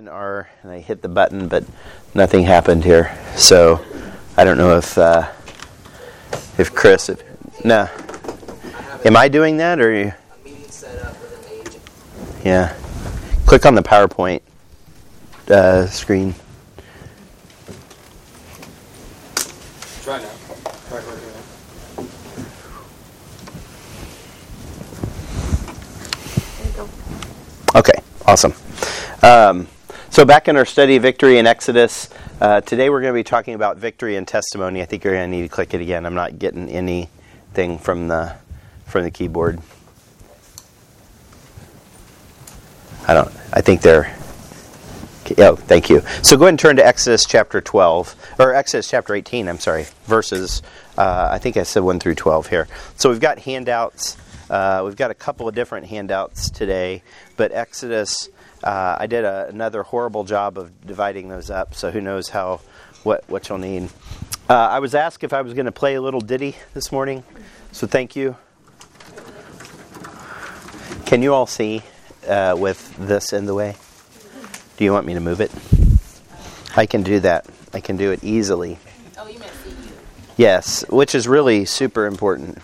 in our, and I hit the button, but nothing happened here. So I don't know if uh, if Chris, if, no, am I doing that or? You? Yeah, click on the PowerPoint uh, screen. Try now. Try right now. Okay, awesome. Um, so, back in our study victory in Exodus, uh, today we're going to be talking about victory and testimony. I think you're going to need to click it again. I'm not getting anything from the from the keyboard. I don't. I think they're. Oh, thank you. So go ahead and turn to Exodus chapter 12, or Exodus chapter 18. I'm sorry, verses. Uh, I think I said one through 12 here. So we've got handouts. Uh, we've got a couple of different handouts today, but Exodus uh, I did a, another horrible job of dividing those up, so who knows how what what you'll need. Uh, I was asked if I was going to play a little ditty this morning, so thank you. Can you all see uh, with this in the way? Do you want me to move it? I can do that. I can do it easily. Oh, you meant see you. Yes, which is really super important.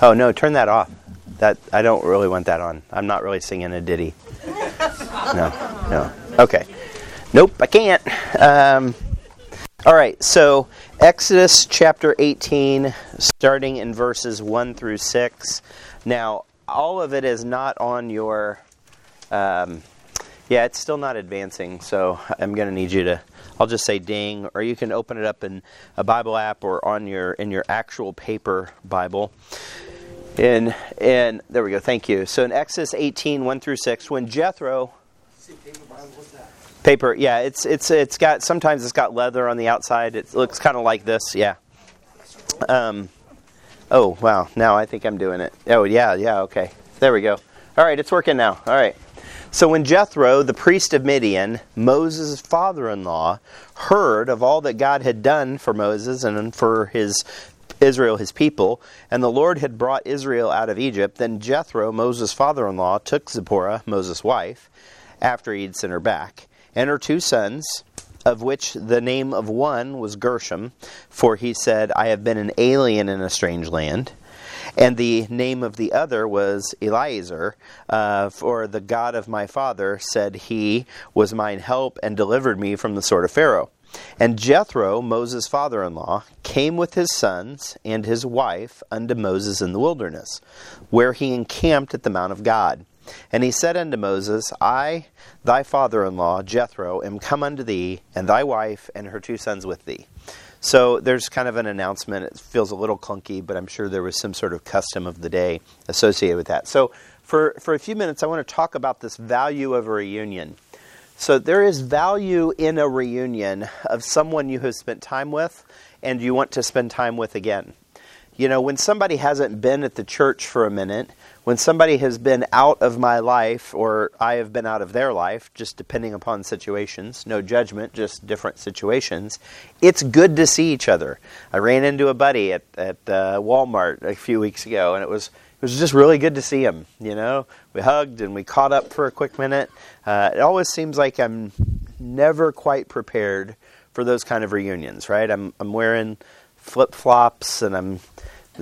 Oh no, turn that off. That I don't really want that on. I'm not really singing a ditty. No, no. Okay. Nope, I can't. Um, all right, so Exodus chapter 18, starting in verses 1 through 6. Now, all of it is not on your. Um, yeah, it's still not advancing, so I'm going to need you to. I'll just say ding, or you can open it up in a Bible app or on your in your actual paper Bible. And and there we go. Thank you. So in Exodus 18, 1 through 6, when Jethro paper, yeah, it's it's it's got sometimes it's got leather on the outside. It looks kind of like this, yeah. Um, oh wow! Now I think I'm doing it. Oh yeah, yeah. Okay, there we go. All right, it's working now. All right. So when Jethro, the priest of Midian, Moses' father-in-law, heard of all that God had done for Moses and for his Israel his people, and the Lord had brought Israel out of Egypt, then Jethro, Moses' father in law, took Zipporah, Moses' wife, after he had sent her back, and her two sons, of which the name of one was Gershom, for he said, I have been an alien in a strange land. And the name of the other was Eliezer, uh, for the God of my father said he was mine help and delivered me from the sword of Pharaoh. And Jethro, Moses' father in law, came with his sons and his wife unto Moses in the wilderness, where he encamped at the Mount of God. And he said unto Moses, I, thy father in law, Jethro, am come unto thee, and thy wife and her two sons with thee. So there's kind of an announcement. It feels a little clunky, but I'm sure there was some sort of custom of the day associated with that. So for, for a few minutes, I want to talk about this value of a reunion. So there is value in a reunion of someone you have spent time with and you want to spend time with again. You know, when somebody hasn't been at the church for a minute, when somebody has been out of my life or I have been out of their life, just depending upon situations, no judgment, just different situations, it's good to see each other. I ran into a buddy at, at uh, Walmart a few weeks ago, and it was it was just really good to see him. You know, we hugged and we caught up for a quick minute. Uh, it always seems like I'm never quite prepared for those kind of reunions, right? I'm I'm wearing flip flops and I'm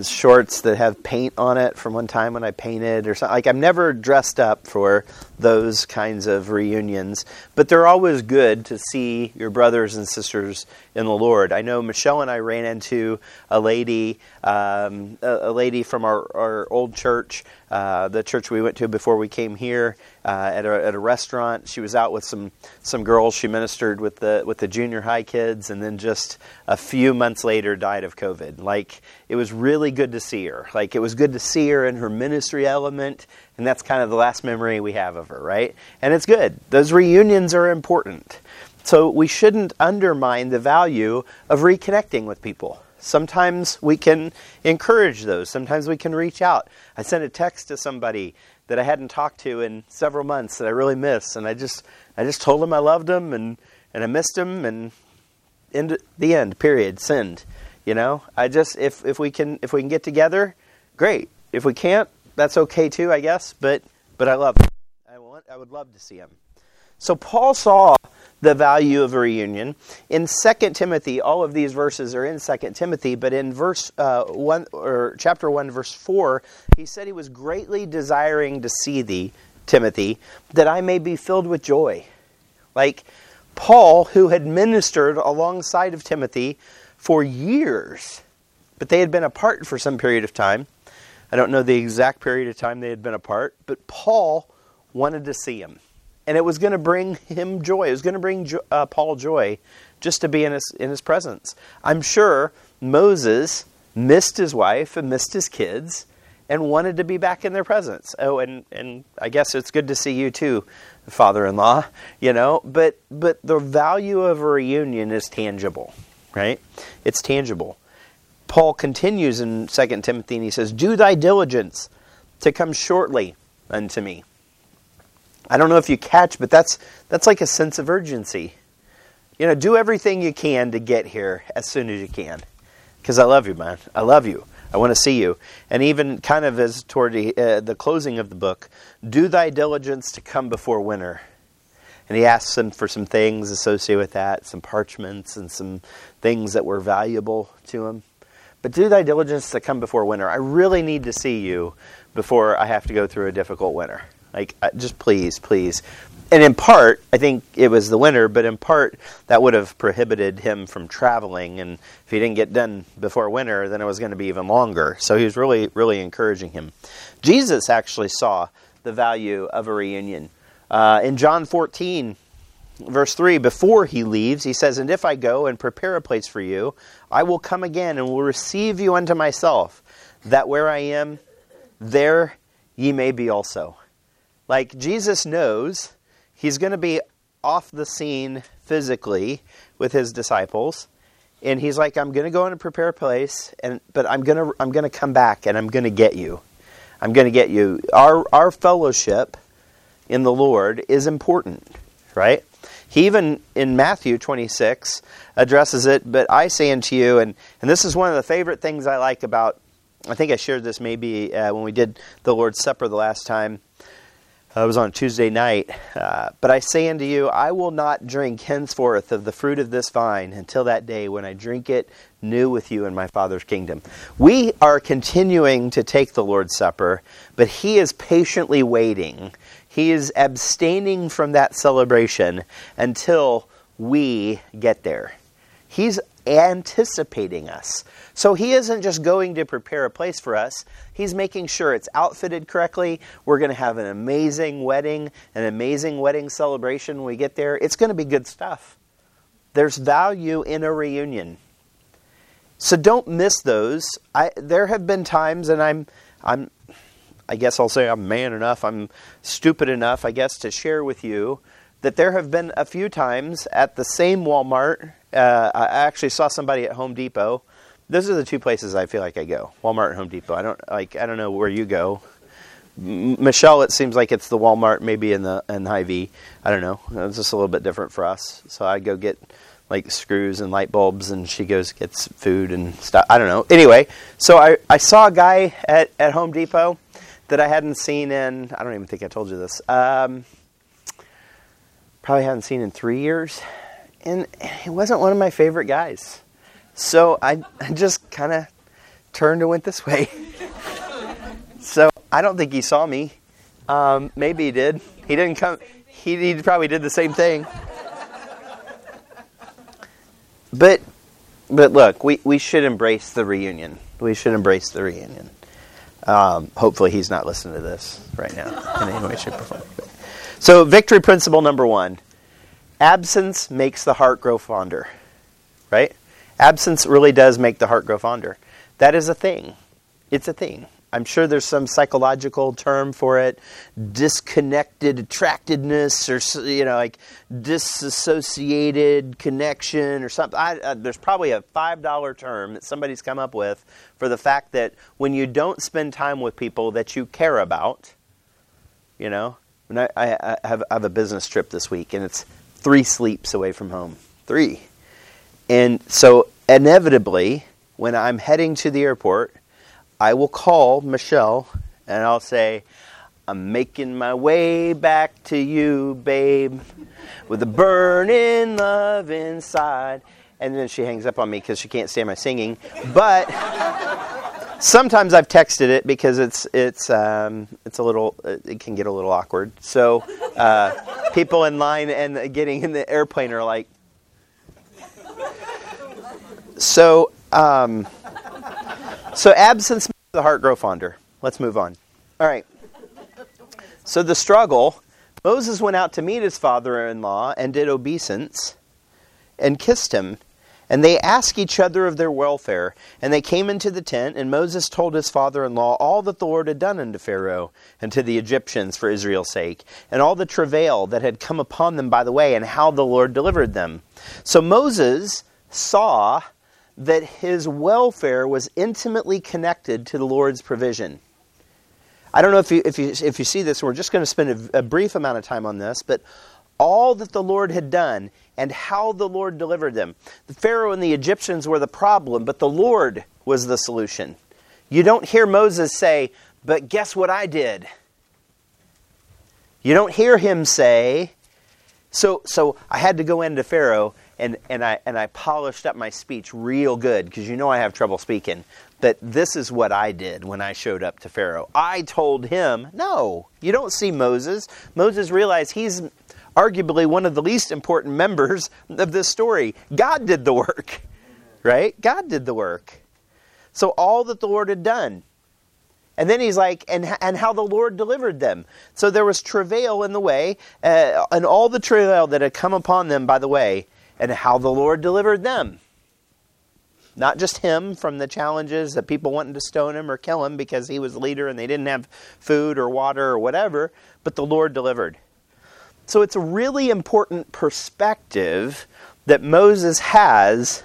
shorts that have paint on it from one time when I painted or something. Like I'm never dressed up for those kinds of reunions, but they're always good to see your brothers and sisters in the Lord. I know Michelle and I ran into a lady, um, a, a, lady from our, our old church, uh, the church we went to before we came here, uh, at, a, at a restaurant. She was out with some some girls. She ministered with the with the junior high kids, and then just a few months later died of COVID. Like it was really good to see her. Like it was good to see her in her ministry element, and that's kind of the last memory we have of her, right? And it's good. Those reunions are important. So we shouldn't undermine the value of reconnecting with people. Sometimes we can encourage those. Sometimes we can reach out. I sent a text to somebody that I hadn't talked to in several months that I really miss. And I just I just told him I loved him and, and I missed him and in the end, period, send. You know? I just if, if we can if we can get together, great. If we can't, that's okay too, I guess. But but I love him. I want I would love to see him. So Paul saw the value of a reunion. In 2 Timothy, all of these verses are in 2 Timothy, but in verse uh, 1 or chapter 1 verse 4, he said he was greatly desiring to see thee, Timothy, that I may be filled with joy. Like Paul, who had ministered alongside of Timothy for years, but they had been apart for some period of time. I don't know the exact period of time they had been apart, but Paul wanted to see him and it was going to bring him joy. It was going to bring uh, Paul joy just to be in his in his presence. I'm sure Moses missed his wife and missed his kids and wanted to be back in their presence. Oh, and and I guess it's good to see you too, father-in-law. You know, but but the value of a reunion is tangible, right? It's tangible. Paul continues in 2 Timothy and he says, "Do thy diligence to come shortly unto me." I don't know if you catch, but that's that's like a sense of urgency. You know, do everything you can to get here as soon as you can. Because I love you, man. I love you. I want to see you. And even kind of as toward the, uh, the closing of the book, do thy diligence to come before winter. And he asks him for some things associated with that, some parchments and some things that were valuable to him. But do thy diligence to come before winter. I really need to see you before I have to go through a difficult winter. Like, uh, just please, please. And in part, I think it was the winter, but in part, that would have prohibited him from traveling. And if he didn't get done before winter, then it was going to be even longer. So he was really, really encouraging him. Jesus actually saw the value of a reunion. Uh, in John 14, verse 3, before he leaves, he says, And if I go and prepare a place for you, I will come again and will receive you unto myself, that where I am, there ye may be also. Like Jesus knows he's going to be off the scene physically with his disciples and he's like i'm going to go and prepare a place and but i'm going to i'm going to come back and i'm going to get you. I'm going to get you. Our our fellowship in the lord is important right he even in matthew 26 addresses it but i say unto you and and this is one of the favorite things i like about i think i shared this maybe uh, when we did the lord's supper the last time uh, it was on Tuesday night. Uh, but I say unto you, I will not drink henceforth of the fruit of this vine until that day when I drink it new with you in my Father's kingdom. We are continuing to take the Lord's Supper, but He is patiently waiting. He is abstaining from that celebration until we get there. He's anticipating us. So he isn't just going to prepare a place for us, he's making sure it's outfitted correctly. We're going to have an amazing wedding, an amazing wedding celebration when we get there. It's going to be good stuff. There's value in a reunion. So don't miss those. I, there have been times, and I'm, I'm, I guess I'll say I'm man enough, I'm stupid enough, I guess, to share with you that there have been a few times at the same Walmart uh, I actually saw somebody at Home Depot. Those are the two places I feel like I go: Walmart and Home Depot. I don't like. I don't know where you go. M- Michelle, it seems like it's the Walmart, maybe in the in Hy-Vee. I don't know. It's just a little bit different for us. So I go get like screws and light bulbs, and she goes gets food and stuff. I don't know. Anyway, so I I saw a guy at at Home Depot that I hadn't seen in. I don't even think I told you this. Um, probably hadn't seen in three years and he wasn't one of my favorite guys. So I, I just kind of turned and went this way. so I don't think he saw me. Um, maybe he did. He didn't come. He, he probably did the same thing. But but look, we, we should embrace the reunion. We should embrace the reunion. Um, hopefully, he's not listening to this right now in any way, shape, or form. So, victory principle number one absence makes the heart grow fonder, right? Absence really does make the heart grow fonder. That is a thing. It's a thing. I'm sure there's some psychological term for it, disconnected attractedness, or you know, like disassociated connection, or something. I, uh, there's probably a five dollar term that somebody's come up with for the fact that when you don't spend time with people that you care about, you know, I, I, I have, I have a business trip this week, and it's three sleeps away from home. Three. And so, inevitably, when I'm heading to the airport, I will call Michelle and I'll say, I'm making my way back to you, babe, with a burning love inside. And then she hangs up on me because she can't stand my singing. But sometimes I've texted it because it's it's um, it's a little it can get a little awkward. So uh, people in line and getting in the airplane are like, so um, so absence makes the heart grow fonder. Let's move on. All right. So the struggle. Moses went out to meet his father-in-law and did obeisance and kissed him and they asked each other of their welfare. And they came into the tent, and Moses told his father in law all that the Lord had done unto Pharaoh and to the Egyptians for Israel's sake, and all the travail that had come upon them by the way, and how the Lord delivered them. So Moses saw that his welfare was intimately connected to the Lord's provision. I don't know if you, if you, if you see this, we're just going to spend a, a brief amount of time on this, but all that the Lord had done and how the Lord delivered them. The Pharaoh and the Egyptians were the problem, but the Lord was the solution. You don't hear Moses say, But guess what I did? You don't hear him say, So, so I had to go into Pharaoh and, and, I, and I polished up my speech real good because you know I have trouble speaking. But this is what I did when I showed up to Pharaoh. I told him, No, you don't see Moses. Moses realized he's arguably one of the least important members of this story. God did the work, right? God did the work. So all that the Lord had done. And then he's like, and, and how the Lord delivered them. So there was travail in the way, uh, and all the travail that had come upon them by the way, and how the Lord delivered them. Not just him from the challenges that people wanted to stone him or kill him because he was leader and they didn't have food or water or whatever, but the Lord delivered. So it's a really important perspective that Moses has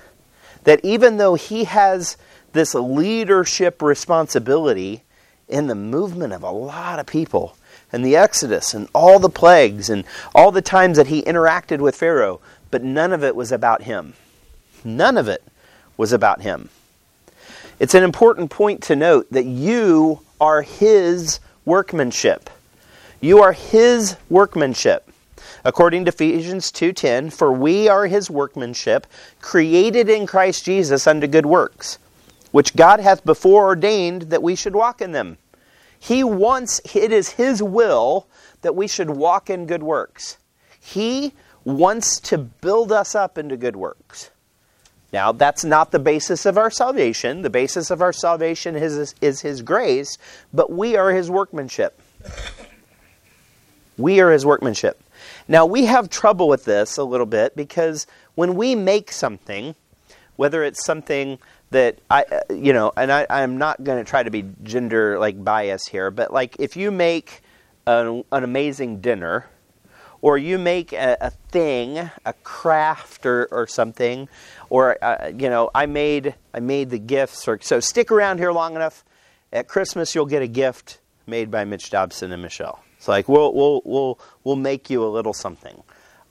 that even though he has this leadership responsibility in the movement of a lot of people and the Exodus and all the plagues and all the times that he interacted with Pharaoh, but none of it was about him. None of it was about him. It's an important point to note that you are his workmanship. You are his workmanship according to Ephesians 2:10, for we are his workmanship, created in Christ Jesus unto good works, which God hath before ordained that we should walk in them. He wants it is his will that we should walk in good works. He wants to build us up into good works. Now, that's not the basis of our salvation. The basis of our salvation is, is His grace, but we are His workmanship. We are His workmanship. Now, we have trouble with this a little bit because when we make something, whether it's something that I, uh, you know, and I, I'm not going to try to be gender like bias here, but like if you make an, an amazing dinner, or you make a, a thing, a craft or, or something, or uh, you know, I made I made the gifts, or so stick around here long enough. At Christmas, you'll get a gift made by Mitch Dobson and Michelle. It's like we'll we'll we'll we'll make you a little something.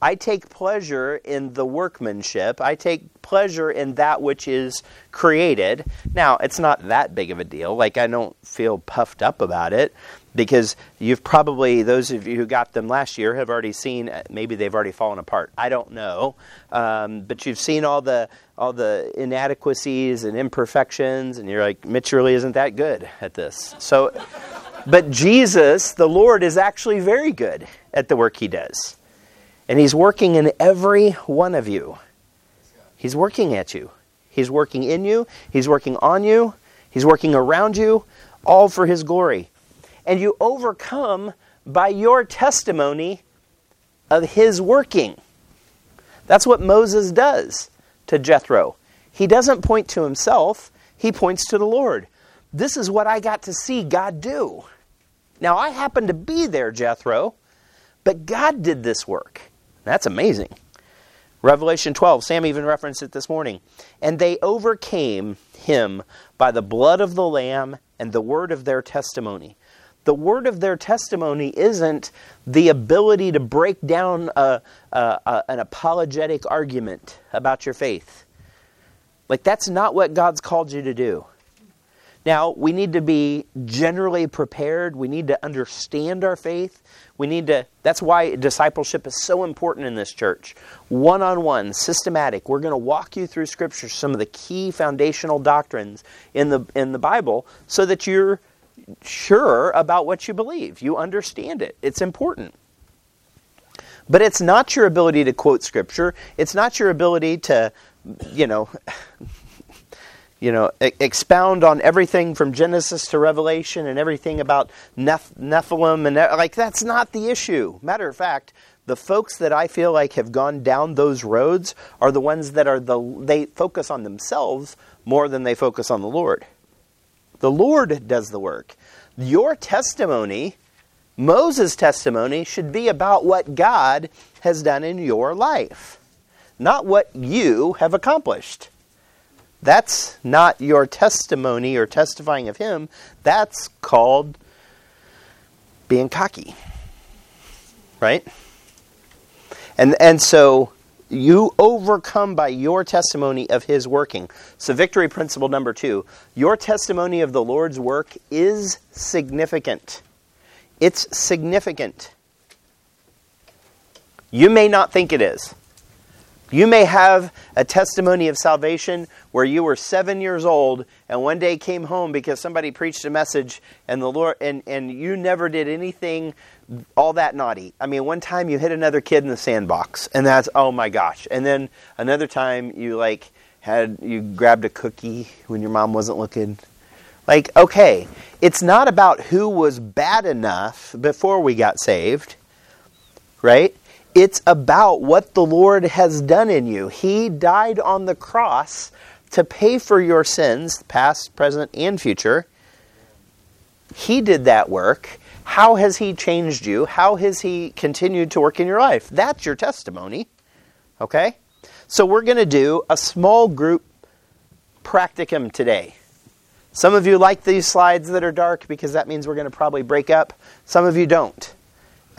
I take pleasure in the workmanship. I take pleasure in that which is created. Now, it's not that big of a deal. Like I don't feel puffed up about it because you've probably those of you who got them last year have already seen uh, maybe they've already fallen apart. I don't know, um, but you've seen all the all the inadequacies and imperfections, and you're like, Mitch really isn't that good at this. So. But Jesus, the Lord, is actually very good at the work he does. And he's working in every one of you. He's working at you. He's working in you. He's working on you. He's working around you, all for his glory. And you overcome by your testimony of his working. That's what Moses does to Jethro. He doesn't point to himself, he points to the Lord. This is what I got to see God do. Now, I happened to be there, Jethro, but God did this work. That's amazing. Revelation 12, Sam even referenced it this morning. And they overcame him by the blood of the Lamb and the word of their testimony. The word of their testimony isn't the ability to break down a, a, a, an apologetic argument about your faith. Like, that's not what God's called you to do. Now, we need to be generally prepared. We need to understand our faith. We need to, that's why discipleship is so important in this church. One on one, systematic. We're going to walk you through Scripture, some of the key foundational doctrines in the, in the Bible, so that you're sure about what you believe. You understand it. It's important. But it's not your ability to quote Scripture, it's not your ability to, you know, you know, expound on everything from Genesis to Revelation and everything about Neph- Nephilim and like that's not the issue. Matter of fact, the folks that I feel like have gone down those roads are the ones that are the they focus on themselves more than they focus on the Lord. The Lord does the work. Your testimony, Moses' testimony should be about what God has done in your life, not what you have accomplished. That's not your testimony or testifying of Him. That's called being cocky. Right? And, and so you overcome by your testimony of His working. So, victory principle number two your testimony of the Lord's work is significant. It's significant. You may not think it is. You may have a testimony of salvation where you were seven years old and one day came home because somebody preached a message and the Lord and, and you never did anything all that naughty. I mean, one time you hit another kid in the sandbox and that's oh my gosh. And then another time you like had you grabbed a cookie when your mom wasn't looking. Like, okay, it's not about who was bad enough before we got saved, right? It's about what the Lord has done in you. He died on the cross to pay for your sins, past, present, and future. He did that work. How has He changed you? How has He continued to work in your life? That's your testimony. Okay? So we're going to do a small group practicum today. Some of you like these slides that are dark because that means we're going to probably break up. Some of you don't.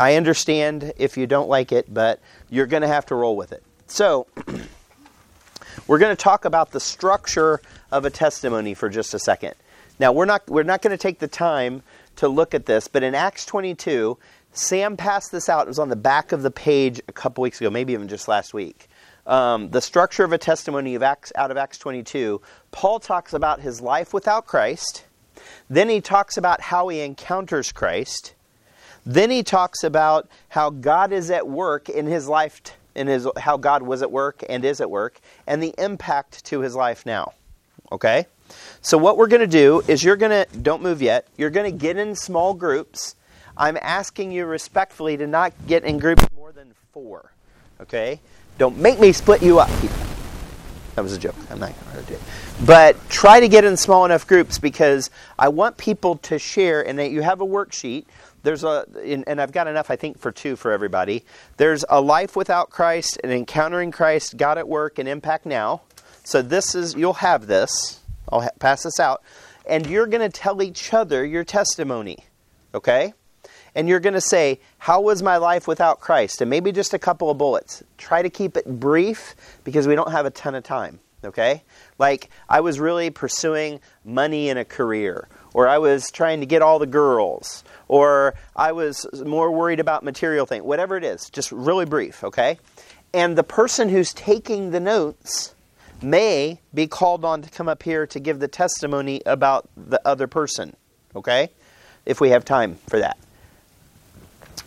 I understand if you don't like it, but you're going to have to roll with it. So, we're going to talk about the structure of a testimony for just a second. Now, we're not we're not going to take the time to look at this, but in Acts 22, Sam passed this out. It was on the back of the page a couple weeks ago, maybe even just last week. Um, the structure of a testimony of Acts, out of Acts 22. Paul talks about his life without Christ. Then he talks about how he encounters Christ. Then he talks about how God is at work in his life, in his how God was at work and is at work, and the impact to his life now. Okay? So what we're going to do is you're going to don't move yet. You're going to get in small groups. I'm asking you respectfully to not get in groups more than 4. Okay? Don't make me split you up. That was a joke. I'm not going to do it. But try to get in small enough groups because I want people to share and that you have a worksheet there's a and I've got enough I think for two for everybody. There's a life without Christ and encountering Christ, God at work and impact now. So this is you'll have this. I'll ha- pass this out and you're going to tell each other your testimony. Okay? And you're going to say, "How was my life without Christ?" and maybe just a couple of bullets. Try to keep it brief because we don't have a ton of time, okay? Like I was really pursuing money in a career or I was trying to get all the girls, or I was more worried about material things, whatever it is, just really brief, okay? And the person who's taking the notes may be called on to come up here to give the testimony about the other person, okay? If we have time for that.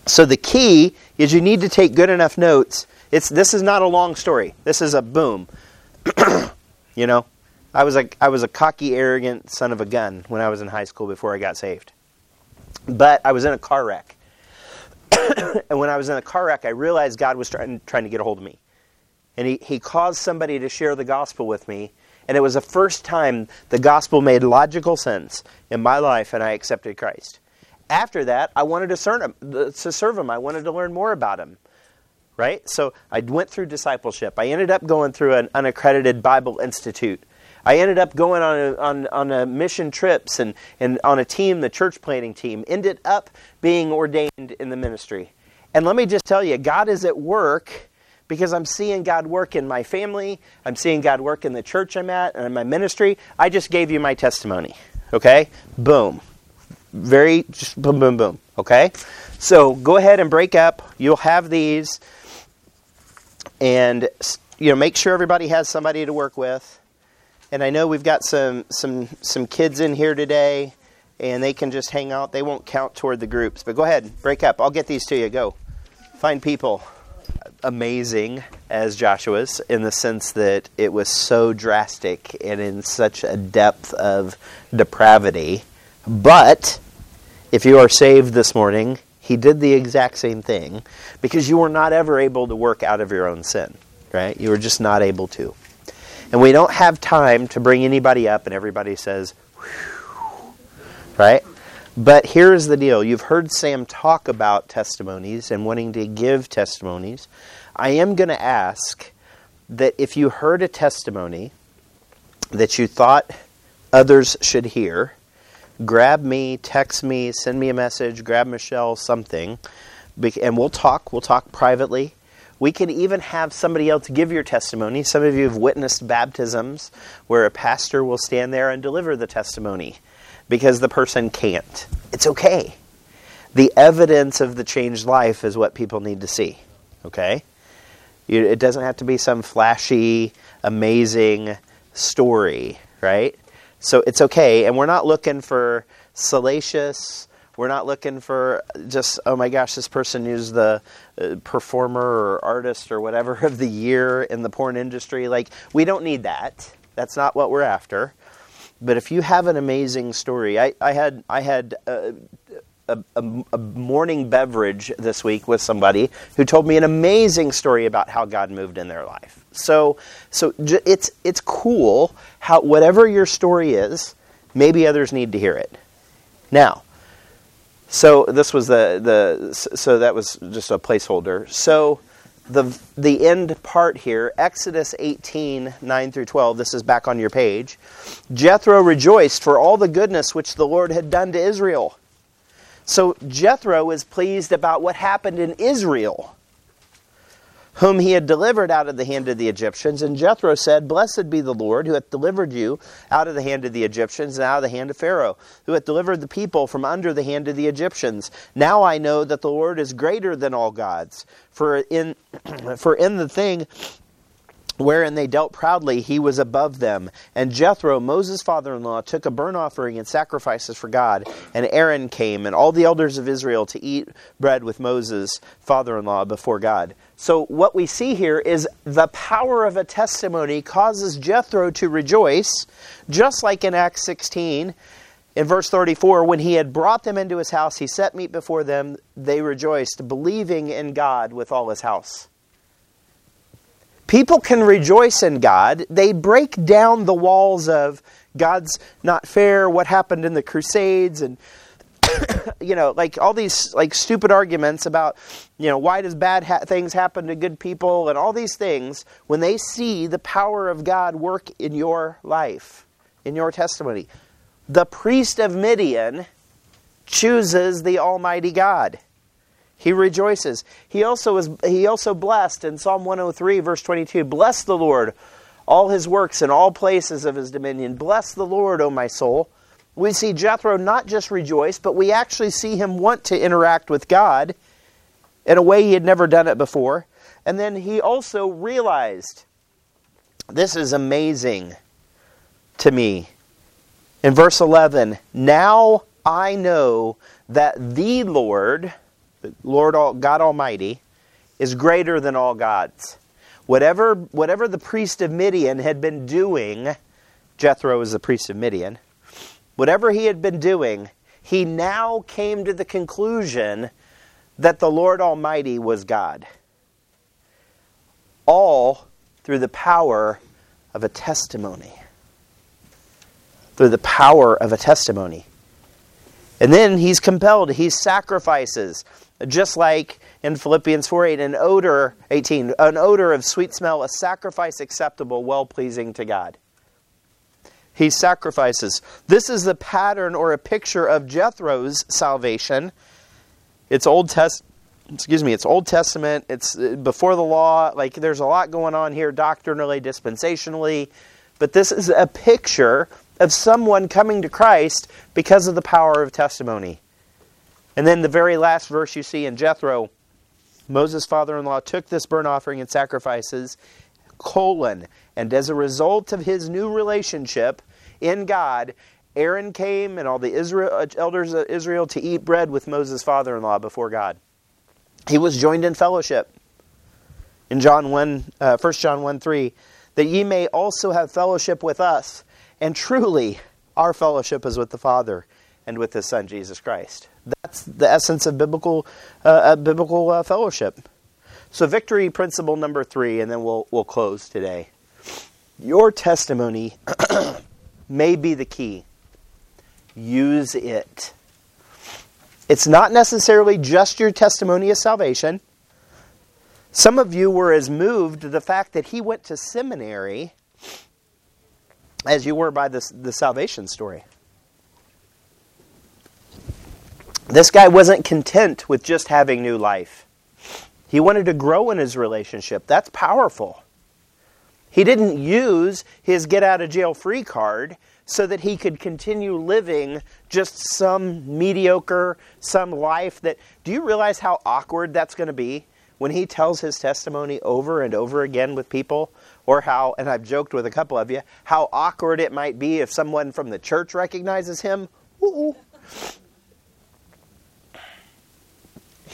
So the key is you need to take good enough notes. It's this is not a long story. This is a boom. you know, I was a I was a cocky, arrogant son of a gun when I was in high school before I got saved. But I was in a car wreck. and when I was in a car wreck, I realized God was trying, trying to get a hold of me. And he, he caused somebody to share the gospel with me. And it was the first time the gospel made logical sense in my life, and I accepted Christ. After that, I wanted to serve him. To serve him. I wanted to learn more about him. Right? So I went through discipleship. I ended up going through an unaccredited Bible Institute I ended up going on a, on, on a mission trips and, and on a team, the church planting team, ended up being ordained in the ministry. And let me just tell you, God is at work because I'm seeing God work in my family. I'm seeing God work in the church I'm at and in my ministry. I just gave you my testimony. Okay? Boom. Very just boom, boom, boom. Okay? So go ahead and break up. You'll have these. And you know, make sure everybody has somebody to work with. And I know we've got some some some kids in here today and they can just hang out. They won't count toward the groups. But go ahead, break up. I'll get these to you. Go. Find people amazing as Joshua's in the sense that it was so drastic and in such a depth of depravity. But if you are saved this morning, he did the exact same thing because you were not ever able to work out of your own sin, right? You were just not able to. And we don't have time to bring anybody up and everybody says, right? But here's the deal. You've heard Sam talk about testimonies and wanting to give testimonies. I am going to ask that if you heard a testimony that you thought others should hear, grab me, text me, send me a message, grab Michelle, something, and we'll talk. We'll talk privately. We can even have somebody else give your testimony. Some of you have witnessed baptisms where a pastor will stand there and deliver the testimony because the person can't. It's okay. The evidence of the changed life is what people need to see. Okay? It doesn't have to be some flashy, amazing story, right? So it's okay. And we're not looking for salacious. We're not looking for just, oh my gosh, this person is the uh, performer or artist or whatever of the year in the porn industry. Like, we don't need that. That's not what we're after. But if you have an amazing story, I, I had I had a, a, a, morning beverage this week with somebody who told me an amazing story about how God moved in their life. So so it's it's cool how whatever your story is, maybe others need to hear it. Now, so this was the the so that was just a placeholder. So the the end part here, Exodus 18, 9 through 12, this is back on your page. Jethro rejoiced for all the goodness which the Lord had done to Israel. So Jethro is pleased about what happened in Israel whom he had delivered out of the hand of the Egyptians. And Jethro said, Blessed be the Lord, who hath delivered you out of the hand of the Egyptians and out of the hand of Pharaoh, who hath delivered the people from under the hand of the Egyptians. Now I know that the Lord is greater than all gods. For in, for in the thing wherein they dealt proudly, he was above them. And Jethro, Moses' father in law, took a burnt offering and sacrifices for God. And Aaron came, and all the elders of Israel, to eat bread with Moses' father in law before God. So, what we see here is the power of a testimony causes Jethro to rejoice, just like in Acts 16. In verse 34, when he had brought them into his house, he set meat before them. They rejoiced, believing in God with all his house. People can rejoice in God. They break down the walls of God's not fair, what happened in the Crusades, and you know, like all these like stupid arguments about, you know, why does bad ha- things happen to good people and all these things when they see the power of God work in your life, in your testimony. The priest of Midian chooses the Almighty God. He rejoices. He also is he also blessed in Psalm 103 verse 22. Bless the Lord, all his works in all places of his dominion. Bless the Lord, O my soul. We see Jethro not just rejoice, but we actually see him want to interact with God in a way he had never done it before. And then he also realized this is amazing to me. In verse 11, now I know that the Lord Lord God Almighty, is greater than all gods. Whatever, whatever the priest of Midian had been doing, Jethro was the priest of Midian, whatever he had been doing, he now came to the conclusion that the Lord Almighty was God. All through the power of a testimony. Through the power of a testimony. And then he's compelled, he sacrifices just like in Philippians 4 8, an odor, 18, an odor of sweet smell, a sacrifice acceptable, well pleasing to God. He sacrifices. This is the pattern or a picture of Jethro's salvation. It's Old Test, excuse me, it's Old Testament, it's uh, before the law, like there's a lot going on here doctrinally, dispensationally, but this is a picture of someone coming to Christ because of the power of testimony. And then the very last verse you see in Jethro, Moses' father in law took this burnt offering and sacrifices, colon, and as a result of his new relationship in God, Aaron came and all the Israel, elders of Israel to eat bread with Moses' father in law before God. He was joined in fellowship. In John 1, uh, 1 John 1 3, that ye may also have fellowship with us. And truly, our fellowship is with the Father and with His Son, Jesus Christ. That's the essence of biblical, uh, biblical uh, fellowship. So, victory principle number three, and then we'll, we'll close today. Your testimony may be the key. Use it. It's not necessarily just your testimony of salvation. Some of you were as moved to the fact that he went to seminary as you were by this, the salvation story. This guy wasn't content with just having new life. He wanted to grow in his relationship. That's powerful. He didn't use his get out of jail free card so that he could continue living just some mediocre, some life that. Do you realize how awkward that's going to be? when he tells his testimony over and over again with people, or how, and I've joked with a couple of you, how awkward it might be if someone from the church recognizes him. Ooh.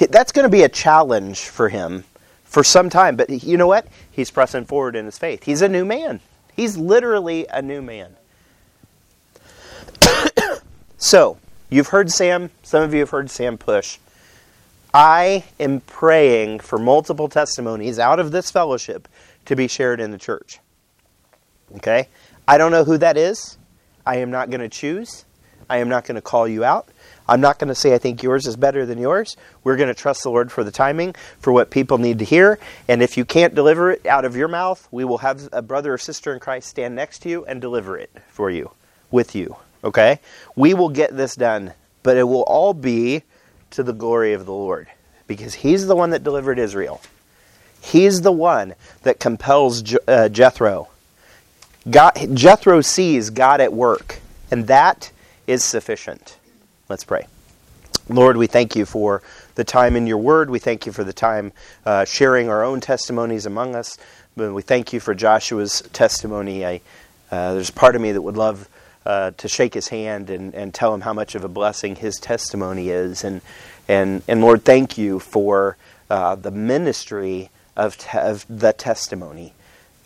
That's going to be a challenge for him for some time, but you know what? He's pressing forward in his faith. He's a new man. He's literally a new man. so, you've heard Sam, some of you have heard Sam push I am praying for multiple testimonies out of this fellowship to be shared in the church. Okay? I don't know who that is. I am not going to choose. I am not going to call you out. I'm not going to say I think yours is better than yours. We're going to trust the Lord for the timing, for what people need to hear. And if you can't deliver it out of your mouth, we will have a brother or sister in Christ stand next to you and deliver it for you, with you. Okay? We will get this done, but it will all be to the glory of the Lord because he's the one that delivered Israel. He's the one that compels Je- uh, Jethro. God, Jethro sees God at work, and that is sufficient. Let's pray. Lord, we thank you for the time in your word. We thank you for the time uh, sharing our own testimonies among us. We thank you for Joshua's testimony. I, uh, there's part of me that would love uh, to shake his hand and, and tell him how much of a blessing his testimony is. And, and, and Lord, thank you for uh, the ministry of, te- of the testimony.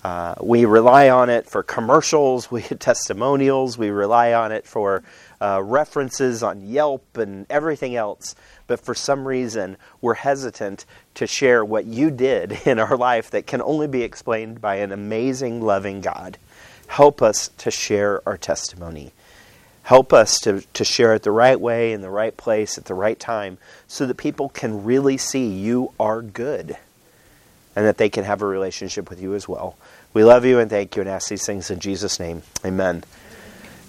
Uh, we rely on it for commercials, we testimonials, we rely on it for uh, references on Yelp and everything else. But for some reason, we're hesitant to share what you did in our life that can only be explained by an amazing, loving God. Help us to share our testimony. Help us to, to share it the right way, in the right place, at the right time, so that people can really see you are good and that they can have a relationship with you as well. We love you and thank you and ask these things in Jesus' name. Amen.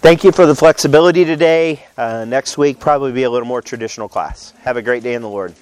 Thank you for the flexibility today. Uh, next week, probably be a little more traditional class. Have a great day in the Lord.